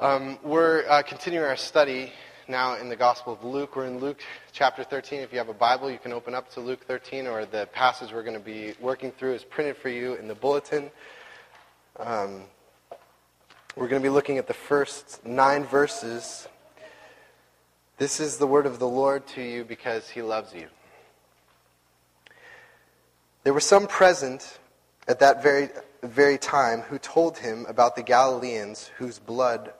Um, we're uh, continuing our study now in the Gospel of Luke. We're in Luke chapter 13. If you have a Bible, you can open up to Luke 13, or the passage we're going to be working through is printed for you in the bulletin. Um, we're going to be looking at the first nine verses. This is the word of the Lord to you because he loves you. There were some present at that very, very time who told him about the Galileans whose blood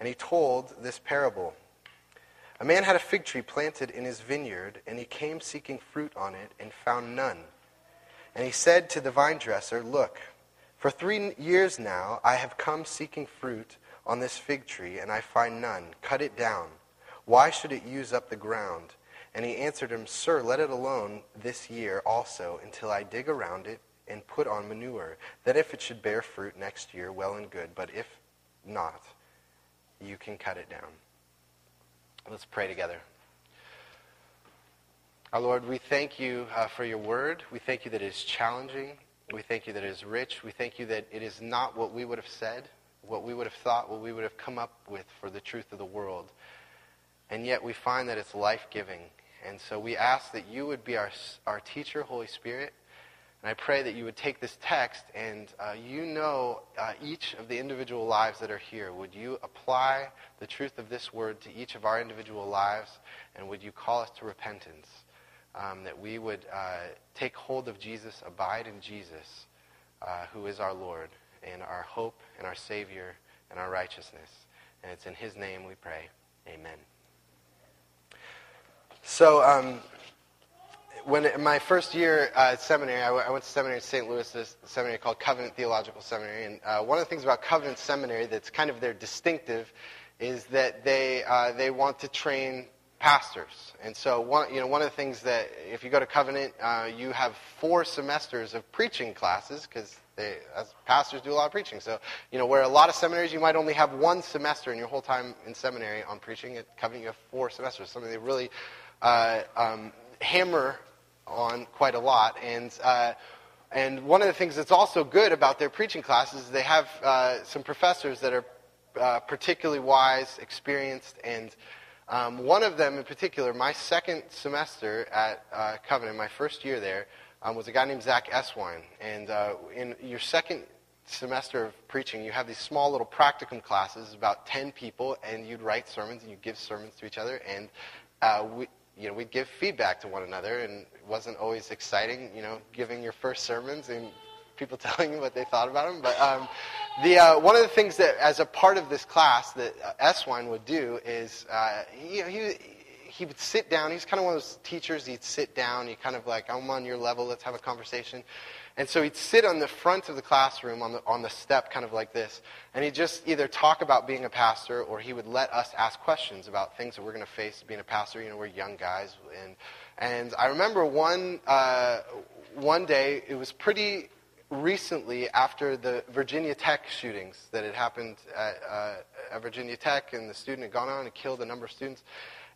And he told this parable. A man had a fig tree planted in his vineyard, and he came seeking fruit on it and found none. And he said to the vine dresser, Look, for three years now I have come seeking fruit on this fig tree, and I find none. Cut it down. Why should it use up the ground? And he answered him, Sir, let it alone this year also until I dig around it and put on manure, that if it should bear fruit next year, well and good, but if not, you can cut it down. Let's pray together. Our Lord, we thank you uh, for your word. We thank you that it is challenging. We thank you that it is rich. We thank you that it is not what we would have said, what we would have thought, what we would have come up with for the truth of the world. And yet we find that it's life giving and so we ask that you would be our, our teacher, Holy Spirit. And I pray that you would take this text and uh, you know uh, each of the individual lives that are here. Would you apply the truth of this word to each of our individual lives? And would you call us to repentance? Um, that we would uh, take hold of Jesus, abide in Jesus, uh, who is our Lord and our hope and our Savior and our righteousness. And it's in his name we pray. Amen. So, um, when in my first year uh, at seminary, I, w- I went to seminary in St. Louis, this seminary called Covenant Theological Seminary. And uh, one of the things about Covenant Seminary that's kind of their distinctive is that they, uh, they want to train pastors. And so, one, you know, one of the things that, if you go to Covenant, uh, you have four semesters of preaching classes because they, as pastors do a lot of preaching. So, you know, where a lot of seminaries you might only have one semester in your whole time in seminary on preaching, at Covenant you have four semesters. Something they really uh, um, hammer on quite a lot. And, uh, and one of the things that's also good about their preaching classes is they have uh, some professors that are uh, particularly wise, experienced, and um, one of them in particular, my second semester at uh, Covenant, my first year there, um, was a guy named Zack Eswine. And uh, in your second semester of preaching, you have these small little practicum classes, about 10 people, and you'd write sermons and you'd give sermons to each other. And uh, we, you know, we'd give feedback to one another, and it wasn't always exciting, you know, giving your first sermons and people telling you what they thought about them. But um, the, uh, one of the things that, as a part of this class, that uh, Eswine would do is uh, he, he, he would sit down. He's kind of one of those teachers. He'd sit down. He kind of like, I'm on your level. Let's have a conversation. And so he'd sit on the front of the classroom on the, on the step, kind of like this, and he'd just either talk about being a pastor or he would let us ask questions about things that we're going to face being a pastor. You know, we're young guys. And, and I remember one, uh, one day, it was pretty recently after the Virginia Tech shootings that had happened at, uh, at Virginia Tech, and the student had gone on and killed a number of students.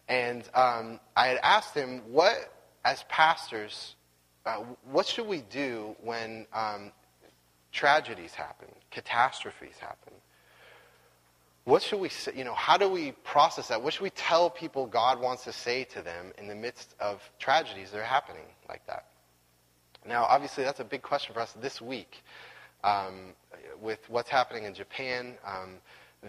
And um, I had asked him, what, as pastors, uh, what should we do when um, tragedies happen, catastrophes happen? What should we say? You know, how do we process that? What should we tell people God wants to say to them in the midst of tragedies that are happening like that? Now, obviously, that's a big question for us this week um, with what's happening in Japan. Um,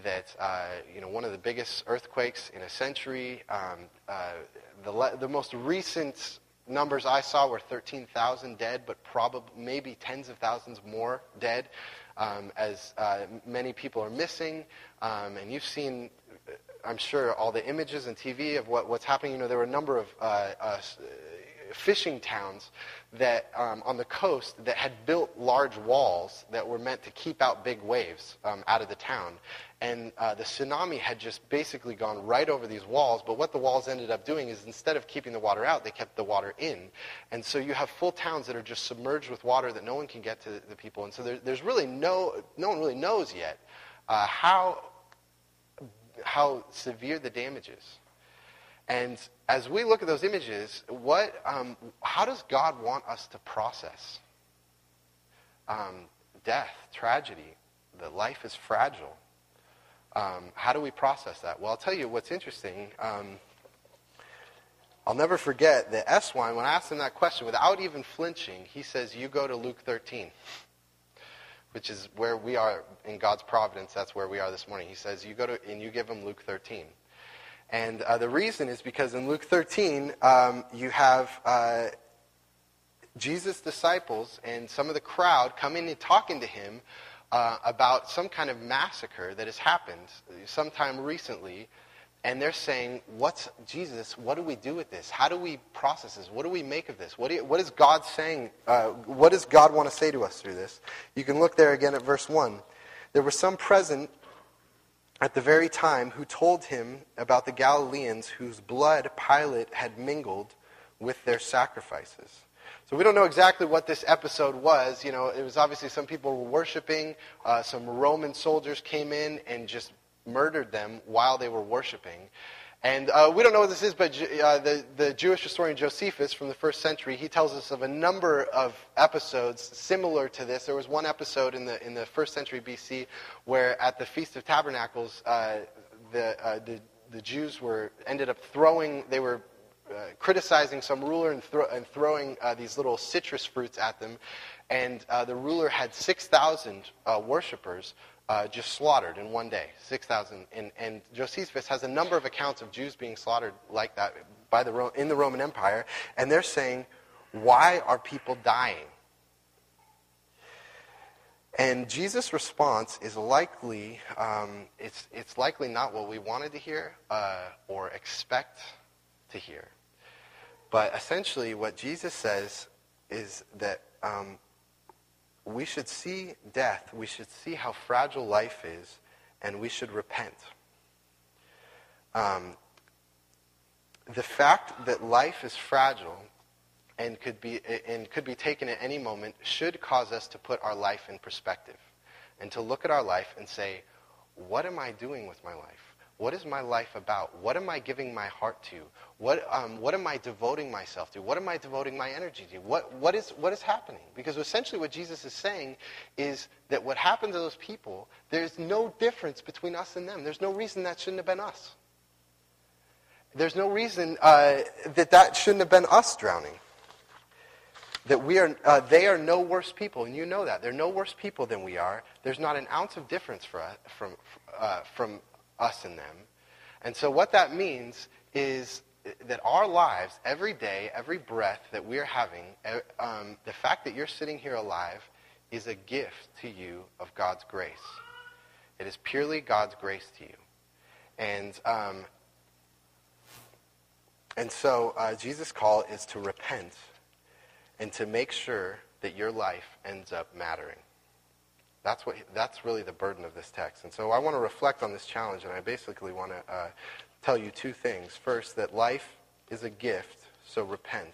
that uh, you know, one of the biggest earthquakes in a century. Um, uh, the, le- the most recent numbers I saw were 13,000 dead, but probably maybe tens of thousands more dead, um, as uh, many people are missing. Um, and you've seen, I'm sure, all the images and TV of what, what's happening. You know, there were a number of uh, uh, fishing towns that um, on the coast that had built large walls that were meant to keep out big waves um, out of the town. And uh, the tsunami had just basically gone right over these walls. But what the walls ended up doing is instead of keeping the water out, they kept the water in. And so you have full towns that are just submerged with water that no one can get to the people. And so there, there's really no, no one really knows yet uh, how, how severe the damage is. And as we look at those images, what, um, how does God want us to process um, death, tragedy, that life is fragile? Um, how do we process that? Well, I'll tell you what's interesting. Um, I'll never forget that Eswine, when I asked him that question, without even flinching, he says, You go to Luke 13, which is where we are in God's providence. That's where we are this morning. He says, You go to, and you give him Luke 13. And uh, the reason is because in Luke 13, um, you have uh, Jesus' disciples and some of the crowd coming and talking to him uh, about some kind of massacre that has happened sometime recently. And they're saying, What's Jesus? What do we do with this? How do we process this? What do we make of this? What, you, what is God saying? Uh, what does God want to say to us through this? You can look there again at verse 1. There were some present at the very time who told him about the Galileans whose blood Pilate had mingled with their sacrifices. So we don't know exactly what this episode was. You know, it was obviously some people were worshiping. Uh, some Roman soldiers came in and just murdered them while they were worshiping. And uh, we don't know what this is, but uh, the, the Jewish historian Josephus from the first century, he tells us of a number of episodes similar to this. There was one episode in the, in the first century BC where at the Feast of Tabernacles, uh, the, uh, the, the Jews were ended up throwing, they were uh, criticizing some ruler and, thro- and throwing uh, these little citrus fruits at them. And the ruler had 6,000 worshippers uh, just slaughtered in one day, 6,000. And, and, Josephus has a number of accounts of Jews being slaughtered like that by the, in the Roman Empire. And they're saying, why are people dying? And Jesus' response is likely, um, it's, it's likely not what we wanted to hear uh, or expect to hear. But essentially, what Jesus says is that um, we should see death, we should see how fragile life is, and we should repent. Um, the fact that life is fragile and could be and could be taken at any moment should cause us to put our life in perspective and to look at our life and say, what am I doing with my life? What is my life about? What am I giving my heart to? What, um, what am I devoting myself to? What am I devoting my energy to? What, what, is, what is happening? Because essentially what Jesus is saying is that what happened to those people, there's no difference between us and them. There's no reason that shouldn't have been us. There's no reason uh, that that shouldn't have been us drowning. That we are, uh, they are no worse people, and you know that. They're no worse people than we are. There's not an ounce of difference for us, from, uh, from us and them. And so what that means is that our lives, every day, every breath that we're having, um, the fact that you're sitting here alive is a gift to you of God's grace. It is purely God's grace to you. And, um, and so uh, Jesus' call is to repent and to make sure that your life ends up mattering. That's, what, that's really the burden of this text. And so I want to reflect on this challenge, and I basically want to uh, tell you two things. First, that life is a gift, so repent.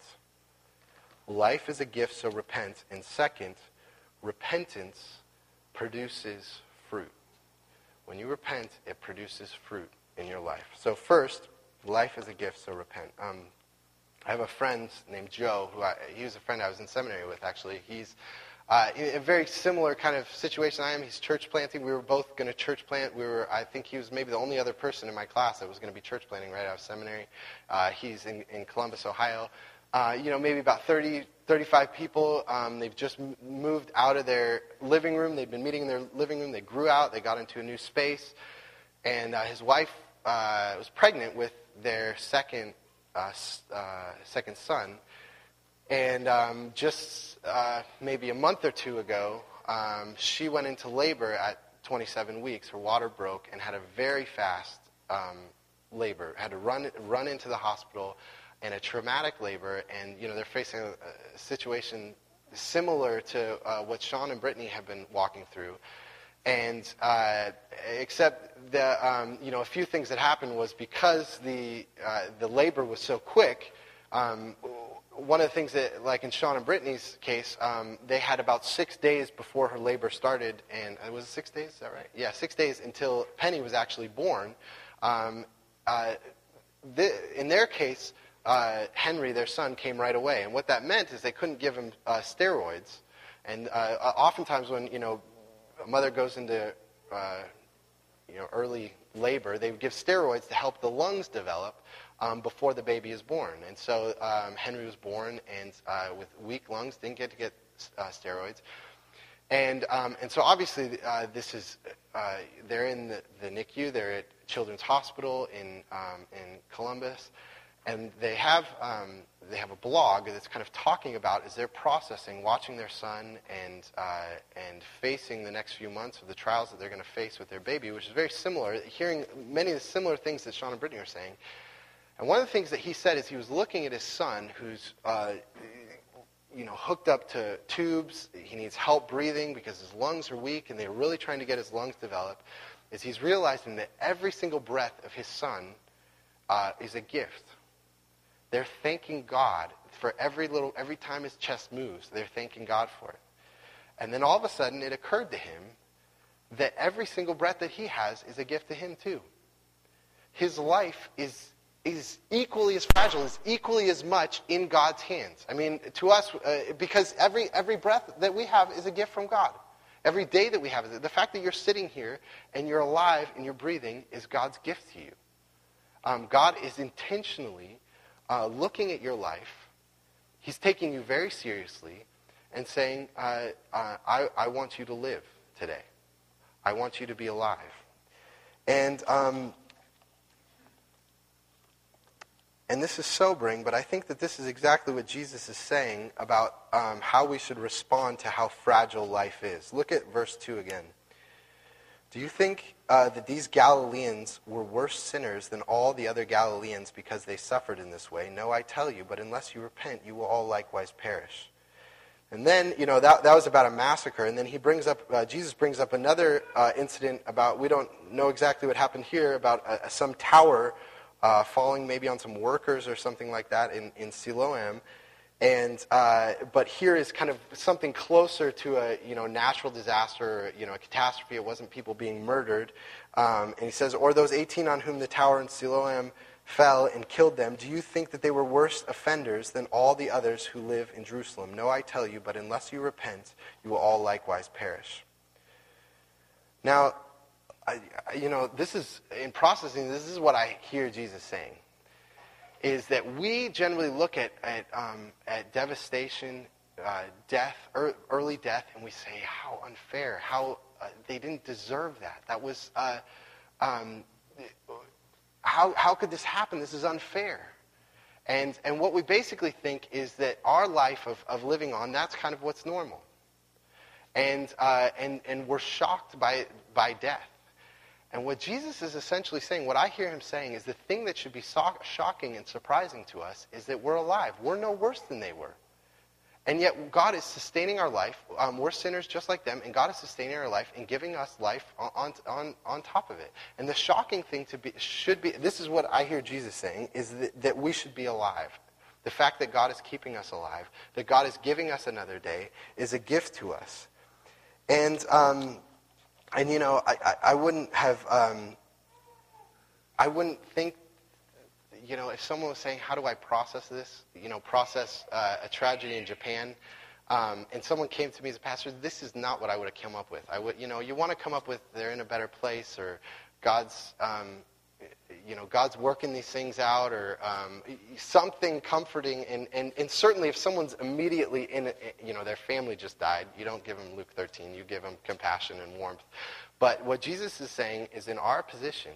Life is a gift, so repent. And second, repentance produces fruit. When you repent, it produces fruit in your life. So first, life is a gift, so repent. Um, I have a friend named Joe, who I, he was a friend I was in seminary with, actually. He's uh, a very similar kind of situation I am. He's church planting. We were both going to church plant. We were, I think he was maybe the only other person in my class that was going to be church planting right out of seminary. Uh, he's in, in Columbus, Ohio. Uh, you know, maybe about 30, 35 people. Um, they've just moved out of their living room. They've been meeting in their living room. They grew out. They got into a new space. And uh, his wife uh, was pregnant with their second, uh, second son. And um, just uh, maybe a month or two ago, um, she went into labor at 27 weeks. Her water broke and had a very fast um, labor. Had to run run into the hospital, and a traumatic labor, and you know they're facing a, a situation similar to uh, what Sean and Brittany have been walking through. And uh, except the um, you know a few things that happened was because the uh, the labor was so quick. Um, one of the things that, like in Sean and Brittany's case, um, they had about six days before her labor started, and it uh, was six days. Is that right? Yeah, six days until Penny was actually born. Um, uh, in their case, uh, Henry, their son, came right away, and what that meant is they couldn't give him uh, steroids. And uh, oftentimes, when you know a mother goes into uh, you know early labor, they would give steroids to help the lungs develop um, before the baby is born. And so um, Henry was born and uh, with weak lungs, didn't get to get uh, steroids. And, um, and so obviously uh, this is, uh, they're in the, the, NICU, they're at Children's Hospital in, um, in Columbus, and they have, um, they have a blog that's kind of talking about as they're processing, watching their son and, uh, and facing the next few months of the trials that they're going to face with their baby, which is very similar, hearing many of the similar things that Sean and Brittany are saying. And one of the things that he said is he was looking at his son who's, uh, you know, hooked up to tubes. He needs help breathing because his lungs are weak and they're really trying to get his lungs developed. Is he's realizing that every single breath of his son uh, is a gift. They're thanking God for every little, every time his chest moves. They're thanking God for it. And then all of a sudden it occurred to him that every single breath that he has is a gift to him too. His life is is equally as fragile, is equally as much in God's hands. I mean, to us, uh, because every, every breath that we have is a gift from God. Every day that we have, the fact that you're sitting here and you're alive and you're breathing is God's gift to you. Um, God is intentionally uh, looking at your life. He's taking you very seriously and saying, uh, uh I, I, want you to live today. I want you to be alive. And um, And this is sobering, but I think that this is exactly what Jesus is saying about um, how we should respond to how fragile life is. Look at verse 2 again. Do you think uh, that these Galileans were worse sinners than all the other Galileans because they suffered in this way? No, I tell you, but unless you repent, you will all likewise perish. And then, you know, that, that was about a massacre. And then he brings up, uh, Jesus brings up another uh, incident about, we don't know exactly what happened here, about uh, some tower uh, falling maybe on some workers or something like that in, in Siloam. And, uh, but here is kind of something closer to a you know, natural disaster, you know, a catastrophe. It wasn't people being murdered. Um, and he says, Or those 18 on whom the tower in Siloam fell and killed them, do you think that they were worse offenders than all the others who live in Jerusalem? No, I tell you, but unless you repent, you will all likewise perish. Now, you know, this is, in processing, this is what I hear Jesus saying, is that we generally look at, at, um, at devastation, uh, death, er, early death, and we say, how unfair, how uh, they didn't deserve that. That was, uh, um, how, how could this happen? This is unfair. And, and what we basically think is that our life of, of living on, that's kind of what's normal. And, uh, and, and we're shocked by, by death. And what Jesus is essentially saying, what I hear him saying, is the thing that should be so- shocking and surprising to us is that we're alive. We're no worse than they were. And yet, God is sustaining our life. Um, we're sinners just like them, and God is sustaining our life and giving us life on, on, on top of it. And the shocking thing to be should be this is what I hear Jesus saying is that, that we should be alive. The fact that God is keeping us alive, that God is giving us another day, is a gift to us. And um, and you know, I, I, I wouldn't have, um, I wouldn't think, you know, if someone was saying, how do I process this? You know, process uh, a tragedy in Japan. Um, and someone came to me as a pastor, this is not what I would have come up with. I would, you know, you want to come up with they're in a better place or God's, um, you know, God's working these things out or um, something comforting. And, and, and certainly if someone's immediately in, you know, their family just died, you don't give them Luke 13. You give them compassion and warmth. But what Jesus is saying is in our position,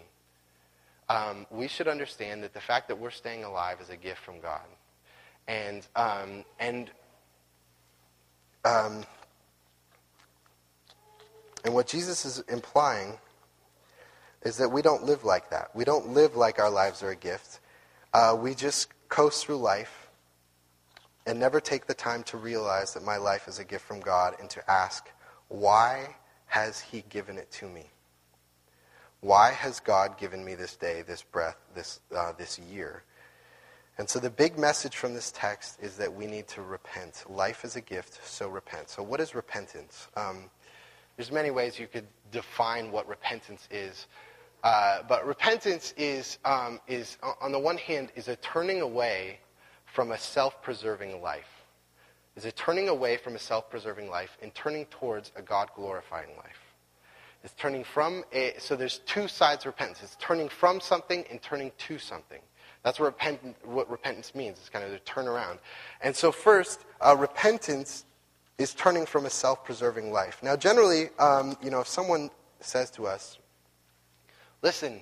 um, we should understand that the fact that we're staying alive is a gift from God. And, um, and, um, and what Jesus is implying is that we don't live like that. We don't live like our lives are a gift. Uh, we just coast through life and never take the time to realize that my life is a gift from God and to ask, why has He given it to me? Why has God given me this day, this breath, this, uh, this year? And so the big message from this text is that we need to repent. Life is a gift, so repent. So what is repentance? Um, there's many ways you could define what repentance is. Uh, but repentance is, um, is, on the one hand, is a turning away from a self-preserving life. Is a turning away from a self-preserving life and turning towards a God-glorifying life. It's turning from a, so there's two sides of repentance. It's turning from something and turning to something. That's what, repent, what repentance means. It's kind of a turnaround. And so first, uh, repentance is turning from a self-preserving life. Now, generally, um, you know, if someone says to us, listen,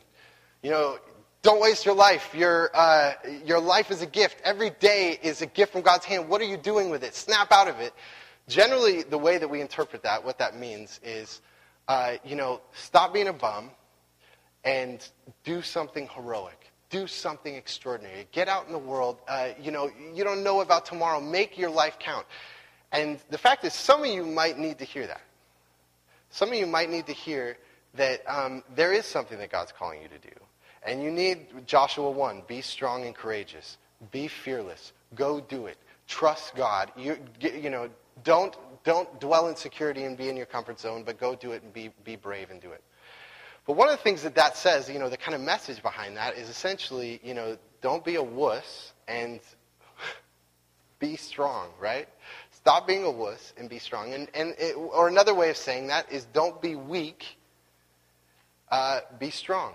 you know, don't waste your life. Your, uh, your life is a gift. Every day is a gift from God's hand. What are you doing with it? Snap out of it. Generally, the way that we interpret that, what that means is, uh, you know, stop being a bum and do something heroic. Do something extraordinary. Get out in the world. Uh, you know, you don't know about tomorrow. Make your life count. And the fact is, some of you might need to hear that. Some of you might need to hear that um, there is something that God's calling you to do. And you need Joshua 1 be strong and courageous, be fearless, go do it, trust God. You, you know, don't, don't dwell in security and be in your comfort zone, but go do it and be, be brave and do it. But one of the things that that says, you know, the kind of message behind that is essentially, you know, don't be a wuss and be strong, right? Stop being a wuss and be strong. And, and it, or another way of saying that is don't be weak, uh, be strong.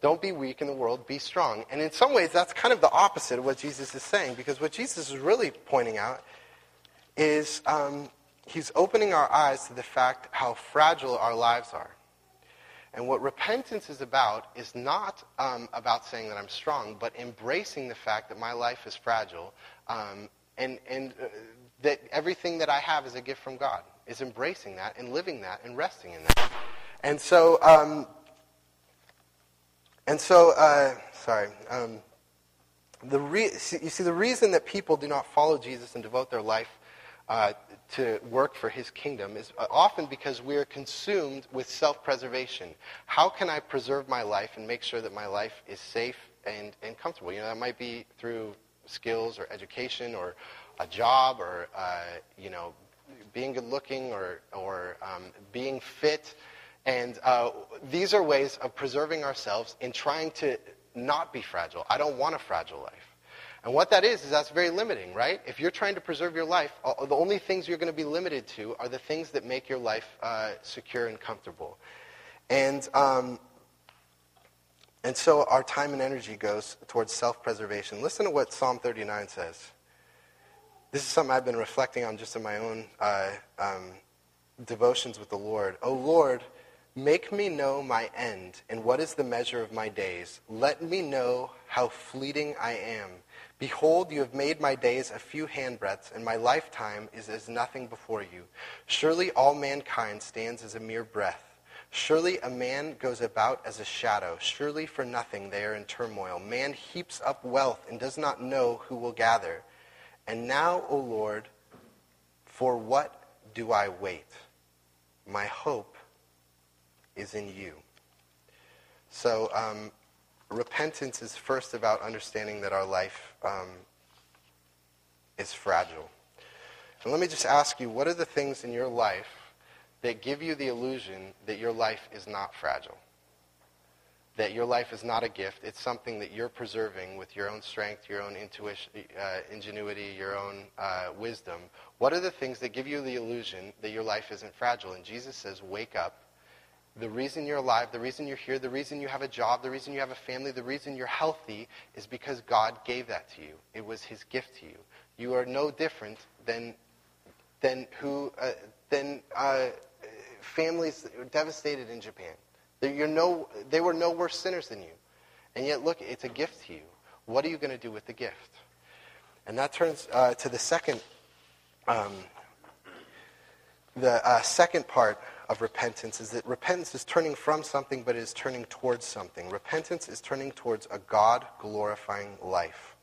Don't be weak in the world, be strong. And in some ways, that's kind of the opposite of what Jesus is saying, because what Jesus is really pointing out is um, he's opening our eyes to the fact how fragile our lives are. And what repentance is about is not um, about saying that I'm strong, but embracing the fact that my life is fragile um, and, and uh, that everything that I have is a gift from God. Is embracing that and living that and resting in that. And so, um, and so, uh, sorry. Um, the re- you see, the reason that people do not follow Jesus and devote their life uh, to work for his kingdom is uh, often because we are consumed with self-preservation. How can I preserve my life and make sure that my life is safe and, and comfortable? You know, that might be through skills or education or a job or, uh, you know, being good looking or, or um, being fit. And uh, these are ways of preserving ourselves in trying to not be fragile. I don't want a fragile life. And what that is, is that's very limiting, right? If you're trying to preserve your life, the only things you're going to be limited to are the things that make your life uh, secure and comfortable. And, um, and so our time and energy goes towards self preservation. Listen to what Psalm 39 says. This is something I've been reflecting on just in my own uh, um, devotions with the Lord. Oh Lord, make me know my end, and what is the measure of my days. Let me know how fleeting I am. Behold, you have made my days a few handbreadths, and my lifetime is as nothing before you. Surely all mankind stands as a mere breath. Surely a man goes about as a shadow. Surely for nothing they are in turmoil. Man heaps up wealth and does not know who will gather. And now, O Lord, for what do I wait? My hope is in you. So, um, repentance is first about understanding that our life um, is fragile. And let me just ask you what are the things in your life that give you the illusion that your life is not fragile? That your life is not a gift, it's something that you're preserving with your own strength, your own intuition, uh, ingenuity, your own uh, wisdom. What are the things that give you the illusion that your life isn't fragile? And Jesus says, wake up the reason you're alive, the reason you're here, the reason you have a job, the reason you have a family, the reason you're healthy is because God gave that to you. It was His gift to you. You are no different than than who uh, than uh, families devastated in Japan. You're no, they were no worse sinners than you, and yet look, it's a gift to you. What are you going to do with the gift? And that turns uh, to the second, um, the uh, second part of repentance is that repentance is turning from something, but it is turning towards something. Repentance is turning towards a God glorifying life.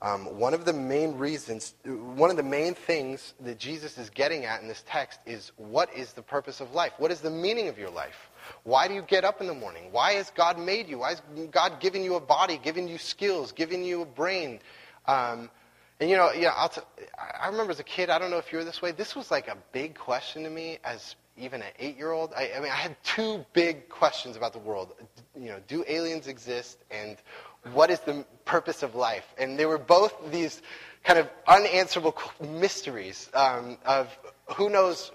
Um, one of the main reasons, one of the main things that Jesus is getting at in this text is what is the purpose of life? What is the meaning of your life? Why do you get up in the morning? Why has God made you? Why has God given you a body, given you skills, given you a brain? Um, and you know, yeah, I'll t- I remember as a kid, I don't know if you were this way, this was like a big question to me as even an eight year old. I, I mean, I had two big questions about the world. You know, do aliens exist? And what is the purpose of life? And they were both these kind of unanswerable mysteries um, of who knows.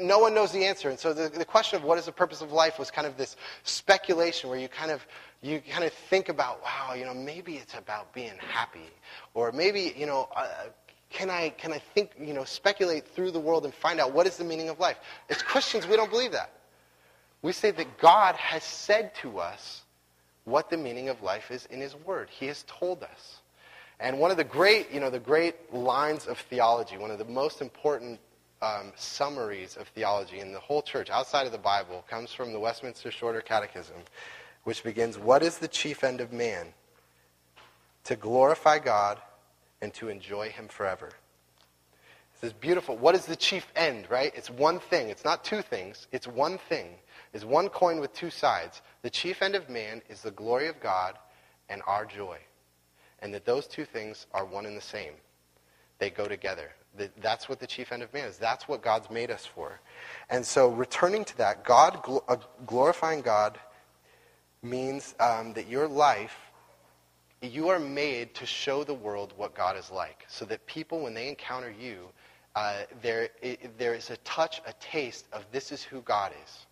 No one knows the answer. And so the, the question of what is the purpose of life was kind of this speculation where you kind of you kind of think about, wow, you know, maybe it's about being happy, or maybe, you know, uh, can I can I think, you know, speculate through the world and find out what is the meaning of life? As Christians, we don't believe that. We say that God has said to us what the meaning of life is in his word. He has told us. And one of the great, you know, the great lines of theology, one of the most important um, summaries of theology in the whole church outside of the Bible comes from the Westminster Shorter Catechism, which begins, What is the chief end of man? To glorify God and to enjoy him forever. This is beautiful. What is the chief end, right? It's one thing. It's not two things. It's one thing is one coin with two sides. The chief end of man is the glory of God and our joy. And that those two things are one and the same. They go together. That's what the chief end of man is. That's what God's made us for. And so returning to that, God, uh, glorifying God means um, that your life, you are made to show the world what God is like. So that people, when they encounter you, uh, there, it, there is a touch, a taste of this is who God is.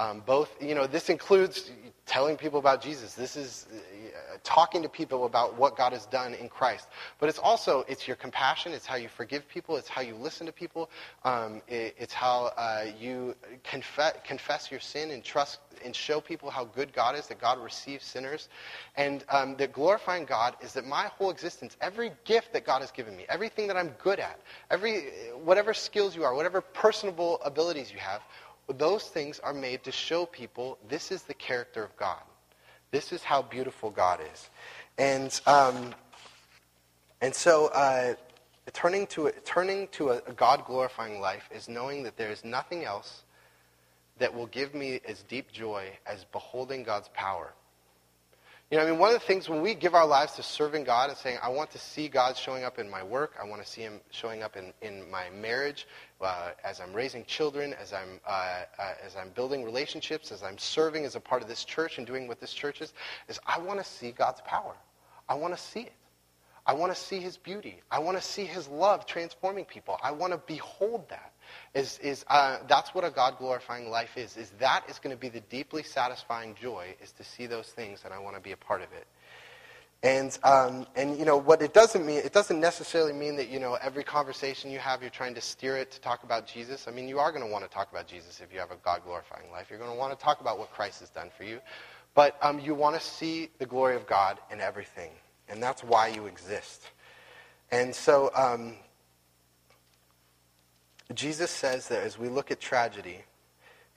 Um, both, you know, this includes telling people about Jesus. This is uh, talking to people about what God has done in Christ. But it's also, it's your compassion. It's how you forgive people. It's how you listen to people. Um, it, it's how uh, you confess, confess your sin and trust and show people how good God is, that God receives sinners. And um, that glorifying God is that my whole existence, every gift that God has given me, everything that I'm good at, every, whatever skills you are, whatever personable abilities you have, those things are made to show people this is the character of God. This is how beautiful God is. And, um, and so uh, turning to, a, turning to a, a God glorifying life is knowing that there is nothing else that will give me as deep joy as beholding God's power. You know, I mean, one of the things when we give our lives to serving God and saying, I want to see God showing up in my work, I want to see Him showing up in, in my marriage, uh, as I'm raising children, as I'm, uh, uh, as I'm building relationships, as I'm serving as a part of this church and doing what this church is, is I want to see God's power. I want to see it. I want to see His beauty. I want to see His love transforming people. I want to behold that is, is uh, that's what a God glorifying life is. Is that is going to be the deeply satisfying joy is to see those things, and I want to be a part of it. And um, and you know what it doesn't mean. It doesn't necessarily mean that you know every conversation you have, you're trying to steer it to talk about Jesus. I mean, you are going to want to talk about Jesus if you have a God glorifying life. You're going to want to talk about what Christ has done for you, but um, you want to see the glory of God in everything, and that's why you exist. And so um, Jesus says that as we look at tragedy,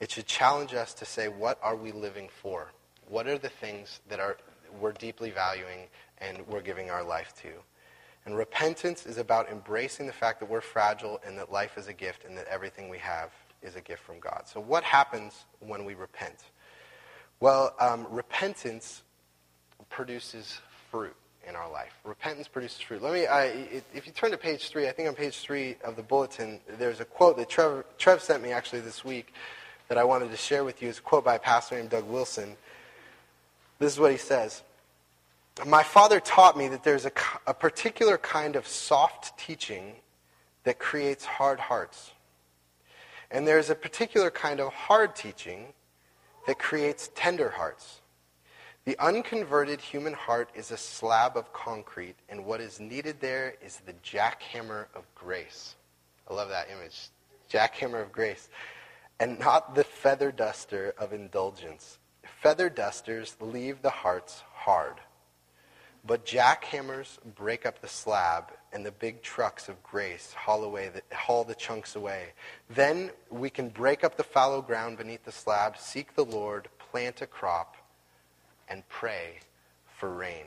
it should challenge us to say, what are we living for? What are the things that are, we're deeply valuing and we're giving our life to? And repentance is about embracing the fact that we're fragile and that life is a gift and that everything we have is a gift from God. So, what happens when we repent? Well, um, repentance produces fruit in our life. Repentance produces fruit. Let me, I, if you turn to page three, I think on page three of the bulletin, there's a quote that Trev, Trev sent me actually this week that I wanted to share with you. It's a quote by a pastor named Doug Wilson. This is what he says. My father taught me that there's a, a particular kind of soft teaching that creates hard hearts. And there's a particular kind of hard teaching that creates tender hearts. The unconverted human heart is a slab of concrete, and what is needed there is the jackhammer of grace. I love that image. Jackhammer of grace. And not the feather duster of indulgence. Feather dusters leave the hearts hard. But jackhammers break up the slab, and the big trucks of grace haul, away the, haul the chunks away. Then we can break up the fallow ground beneath the slab, seek the Lord, plant a crop, and pray for rain.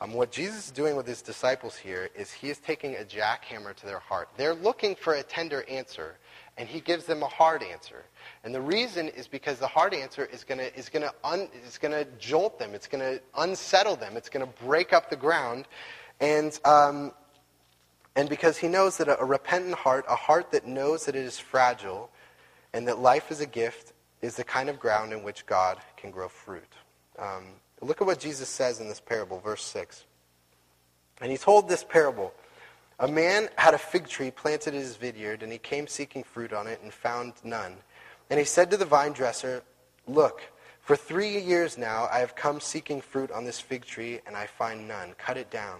Um, what Jesus is doing with his disciples here is he is taking a jackhammer to their heart. They're looking for a tender answer, and he gives them a hard answer. And the reason is because the hard answer is going to is gonna is gonna jolt them, it's going to unsettle them, it's going to break up the ground. And, um, and because he knows that a, a repentant heart, a heart that knows that it is fragile and that life is a gift, is the kind of ground in which God can grow fruit. Um, Look at what Jesus says in this parable, verse 6. And he told this parable A man had a fig tree planted in his vineyard, and he came seeking fruit on it and found none. And he said to the vine dresser, Look, for three years now I have come seeking fruit on this fig tree, and I find none. Cut it down.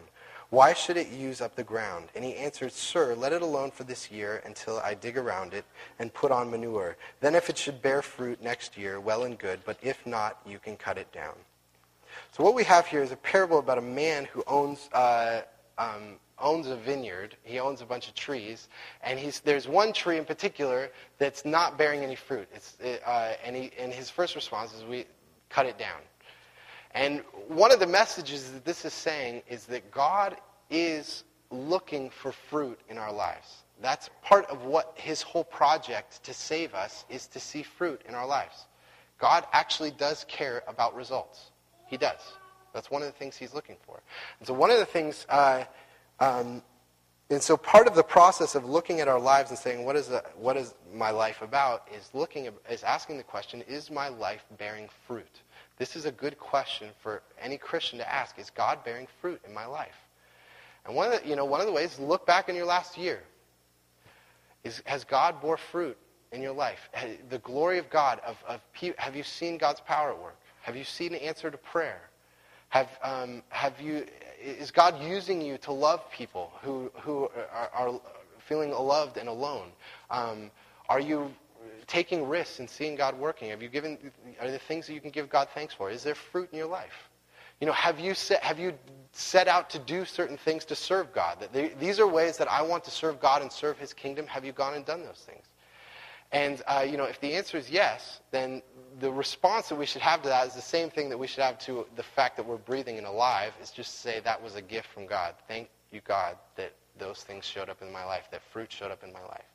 Why should it use up the ground? And he answered, Sir, let it alone for this year until I dig around it and put on manure. Then if it should bear fruit next year, well and good, but if not, you can cut it down. So what we have here is a parable about a man who owns, uh, um, owns a vineyard. He owns a bunch of trees. And there's one tree in particular that's not bearing any fruit. It's, uh, and, he, and his first response is, we cut it down. And one of the messages that this is saying is that God is looking for fruit in our lives. That's part of what his whole project to save us is to see fruit in our lives. God actually does care about results. He does. That's one of the things he's looking for. And so one of the things, uh, um, and so part of the process of looking at our lives and saying, what is, the, what is my life about, is looking, is asking the question, is my life bearing fruit? This is a good question for any Christian to ask. Is God bearing fruit in my life? And one of the, you know, one of the ways is look back in your last year. Is, has God bore fruit in your life? The glory of God, of, of, have you seen God's power at work? Have you seen an answer to prayer? Have, um, have you, is God using you to love people who, who are, are feeling loved and alone? Um, are you taking risks and seeing God working? Have you given, are there things that you can give God thanks for? Is there fruit in your life? You know, have you set, have you set out to do certain things to serve God? That they, these are ways that I want to serve God and serve His kingdom. Have you gone and done those things? And, uh, you know, if the answer is yes, then the response that we should have to that is the same thing that we should have to the fact that we're breathing and alive, is just say that was a gift from God. Thank you, God, that those things showed up in my life, that fruit showed up in my life.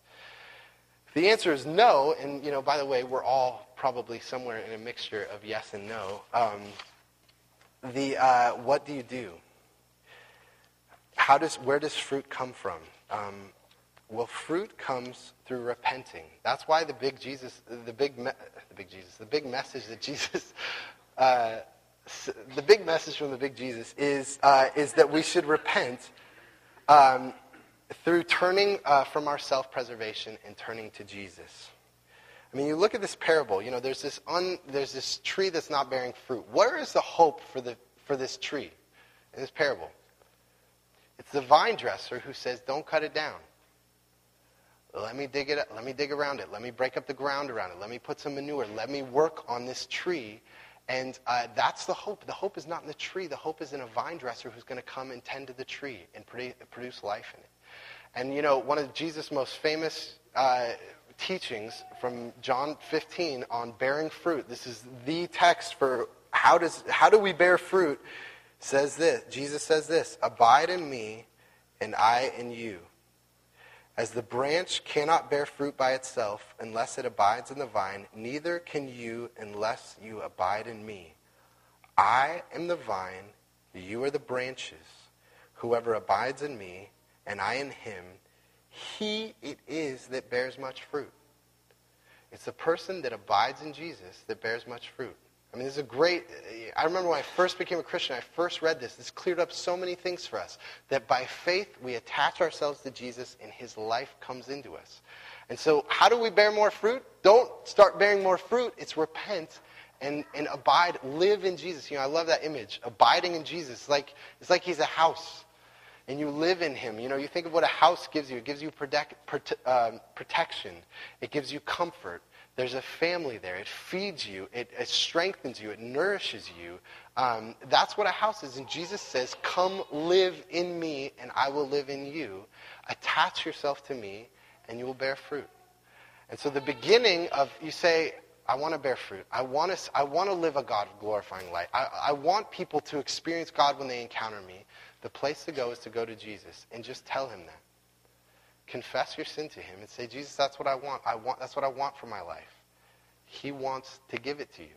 The answer is no, and, you know, by the way, we're all probably somewhere in a mixture of yes and no, um, the, uh, what do you do? How does, where does fruit come from? Um, well, fruit comes through repenting. That's why the big Jesus, the big, me- the big Jesus, the big message that Jesus, uh, the big message from the big Jesus is uh, is that we should repent um, through turning uh, from our self-preservation and turning to Jesus. I mean, you look at this parable. You know, there's this un, there's this tree that's not bearing fruit. Where is the hope for the for this tree in this parable? It's the vine dresser who says, "Don't cut it down." Let me dig it up. Let me dig around it. Let me break up the ground around it. Let me put some manure. Let me work on this tree. And uh, that's the hope. The hope is not in the tree. The hope is in a vine dresser who's going to come and tend to the tree and produce life in it. And, you know, one of Jesus' most famous uh, teachings from John 15 on bearing fruit, this is the text for how, does, how do we bear fruit, says this. Jesus says this Abide in me, and I in you as the branch cannot bear fruit by itself unless it abides in the vine, neither can you unless you abide in me. I am the vine, you are the branches. Whoever abides in me, and I in him, he it is that bears much fruit. It's the person that abides in Jesus that bears much fruit. I mean, this is a great. I remember when I first became a Christian, I first read this. This cleared up so many things for us. That by faith, we attach ourselves to Jesus and his life comes into us. And so, how do we bear more fruit? Don't start bearing more fruit. It's repent and, and abide, live in Jesus. You know, I love that image. Abiding in Jesus. It's like, it's like he's a house and you live in him. You know, you think of what a house gives you. It gives you protect, prote, um, protection. It gives you comfort. There's a family there. It feeds you. It, it strengthens you. It nourishes you. Um, that's what a house is. And Jesus says, Come live in me, and I will live in you. Attach yourself to me, and you will bear fruit. And so the beginning of, you say, I want to bear fruit. I want to, I want to live a God glorifying life. I, I want people to experience God when they encounter me. The place to go is to go to Jesus and just tell him that. Confess your sin to him and say, Jesus, that's what I want. I want that's what I want for my life. He wants to give it to you.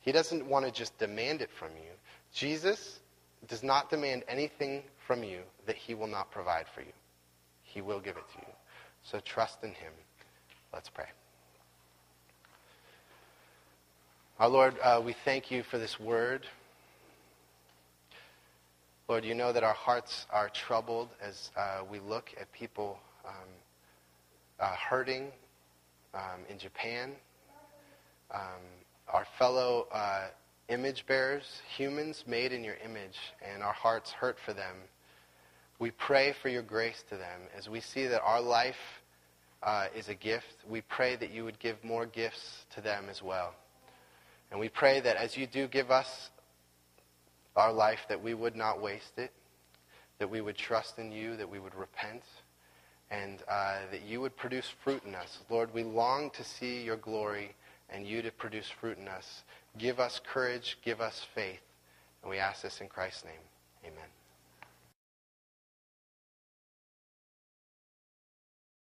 He doesn't want to just demand it from you. Jesus does not demand anything from you that he will not provide for you. He will give it to you. So trust in him. Let's pray. Our Lord, uh, we thank you for this word. Lord, you know that our hearts are troubled as uh, we look at people um, uh, hurting um, in Japan, um, our fellow uh, image bearers, humans made in your image, and our hearts hurt for them. We pray for your grace to them as we see that our life uh, is a gift. We pray that you would give more gifts to them as well. And we pray that as you do give us our life, that we would not waste it, that we would trust in you, that we would repent, and uh, that you would produce fruit in us. Lord, we long to see your glory and you to produce fruit in us. Give us courage, give us faith. And we ask this in Christ's name. Amen.